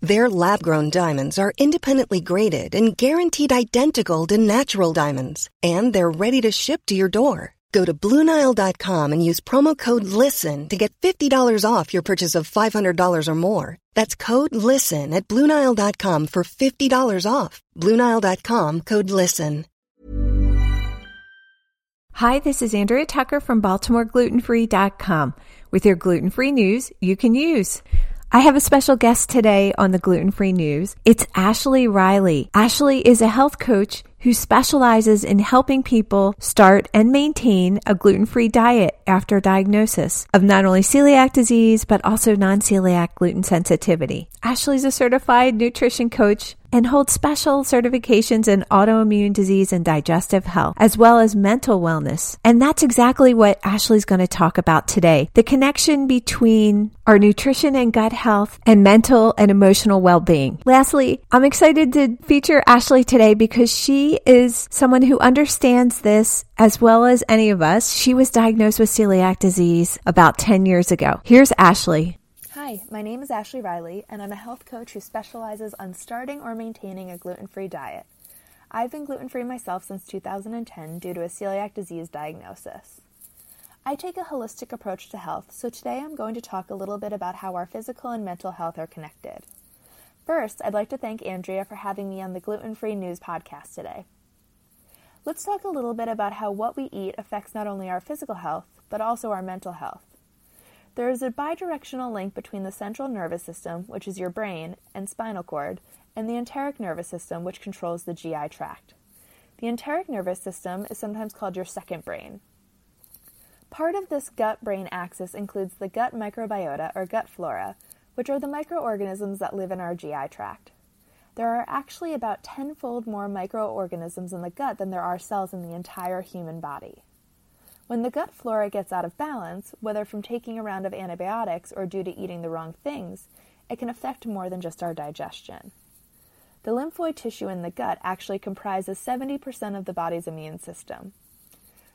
Their lab-grown diamonds are independently graded and guaranteed identical to natural diamonds, and they're ready to ship to your door. Go to BlueNile.com and use promo code LISTEN to get $50 off your purchase of $500 or more. That's code LISTEN at BlueNile.com for $50 off. BlueNile.com code LISTEN. Hi, this is Andrea Tucker from BaltimoreGlutenFree.com with your gluten free news you can use. I have a special guest today on the Gluten Free News. It's Ashley Riley. Ashley is a health coach who specializes in helping people start and maintain a gluten free diet after diagnosis of not only celiac disease, but also non celiac gluten sensitivity. Ashley's a certified nutrition coach and holds special certifications in autoimmune disease and digestive health, as well as mental wellness. And that's exactly what Ashley's going to talk about today the connection between our nutrition and gut health and mental and emotional well being. Lastly, I'm excited to feature Ashley today because she is someone who understands this as well as any of us. She was diagnosed with celiac disease about 10 years ago. Here's Ashley. Hi, my name is Ashley Riley, and I'm a health coach who specializes on starting or maintaining a gluten free diet. I've been gluten free myself since 2010 due to a celiac disease diagnosis. I take a holistic approach to health, so today I'm going to talk a little bit about how our physical and mental health are connected. First, I'd like to thank Andrea for having me on the Gluten Free News podcast today. Let's talk a little bit about how what we eat affects not only our physical health, but also our mental health. There is a bidirectional link between the central nervous system, which is your brain, and spinal cord, and the enteric nervous system, which controls the GI tract. The enteric nervous system is sometimes called your second brain. Part of this gut brain axis includes the gut microbiota or gut flora, which are the microorganisms that live in our GI tract. There are actually about tenfold more microorganisms in the gut than there are cells in the entire human body. When the gut flora gets out of balance, whether from taking a round of antibiotics or due to eating the wrong things, it can affect more than just our digestion. The lymphoid tissue in the gut actually comprises 70% of the body's immune system.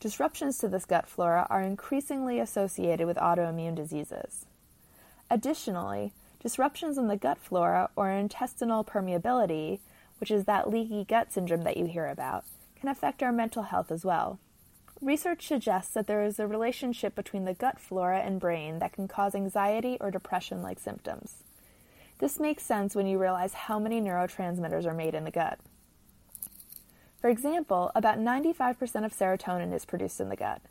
Disruptions to this gut flora are increasingly associated with autoimmune diseases. Additionally, disruptions in the gut flora or intestinal permeability, which is that leaky gut syndrome that you hear about, can affect our mental health as well. Research suggests that there is a relationship between the gut flora and brain that can cause anxiety or depression like symptoms. This makes sense when you realize how many neurotransmitters are made in the gut. For example, about 95% of serotonin is produced in the gut.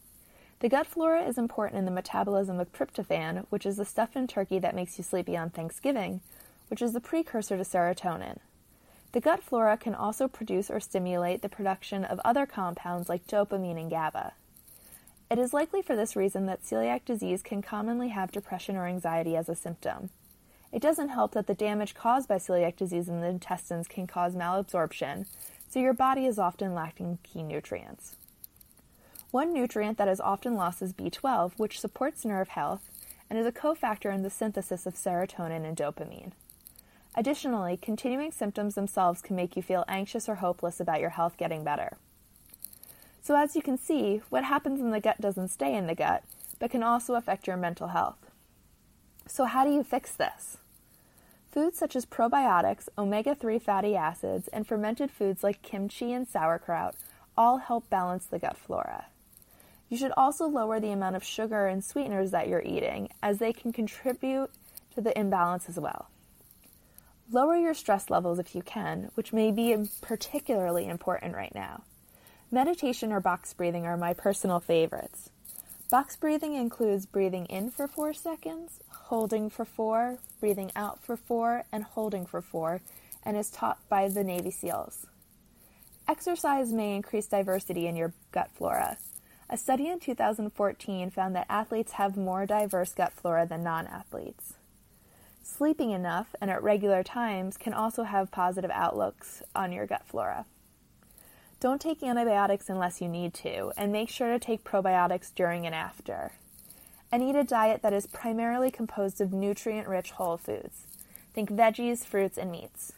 The gut flora is important in the metabolism of tryptophan, which is the stuff in turkey that makes you sleepy on Thanksgiving, which is the precursor to serotonin. The gut flora can also produce or stimulate the production of other compounds like dopamine and GABA. It is likely for this reason that celiac disease can commonly have depression or anxiety as a symptom. It doesn't help that the damage caused by celiac disease in the intestines can cause malabsorption, so your body is often lacking key nutrients. One nutrient that is often lost is B12, which supports nerve health and is a cofactor in the synthesis of serotonin and dopamine. Additionally, continuing symptoms themselves can make you feel anxious or hopeless about your health getting better. So, as you can see, what happens in the gut doesn't stay in the gut, but can also affect your mental health. So, how do you fix this? Foods such as probiotics, omega 3 fatty acids, and fermented foods like kimchi and sauerkraut all help balance the gut flora. You should also lower the amount of sugar and sweeteners that you're eating, as they can contribute to the imbalance as well. Lower your stress levels if you can, which may be particularly important right now. Meditation or box breathing are my personal favorites. Box breathing includes breathing in for four seconds, holding for four, breathing out for four, and holding for four, and is taught by the Navy SEALs. Exercise may increase diversity in your gut flora. A study in 2014 found that athletes have more diverse gut flora than non athletes. Sleeping enough and at regular times can also have positive outlooks on your gut flora. Don't take antibiotics unless you need to, and make sure to take probiotics during and after and eat a diet that is primarily composed of nutrient rich whole foods. Think veggies, fruits, and meats.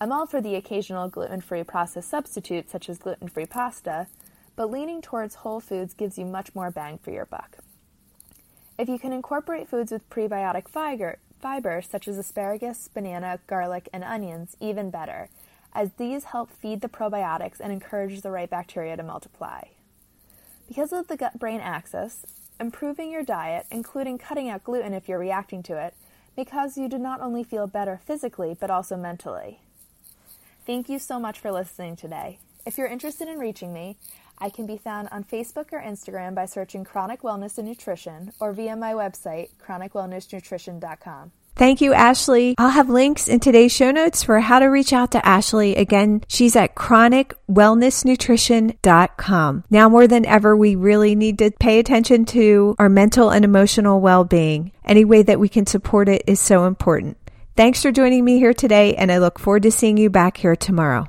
I'm all for the occasional gluten free processed substitute, such as gluten free pasta, but leaning towards whole foods gives you much more bang for your buck. If you can incorporate foods with prebiotic fiber, fiber such as asparagus, banana, garlic, and onions, even better, as these help feed the probiotics and encourage the right bacteria to multiply. Because of the gut brain axis, Improving your diet, including cutting out gluten if you're reacting to it, may cause you to not only feel better physically, but also mentally. Thank you so much for listening today. If you're interested in reaching me, I can be found on Facebook or Instagram by searching Chronic Wellness and Nutrition or via my website, chronicwellnessnutrition.com. Thank you, Ashley. I'll have links in today's show notes for how to reach out to Ashley. Again, she's at chronicwellnessnutrition.com. Now more than ever, we really need to pay attention to our mental and emotional well-being. Any way that we can support it is so important. Thanks for joining me here today, and I look forward to seeing you back here tomorrow.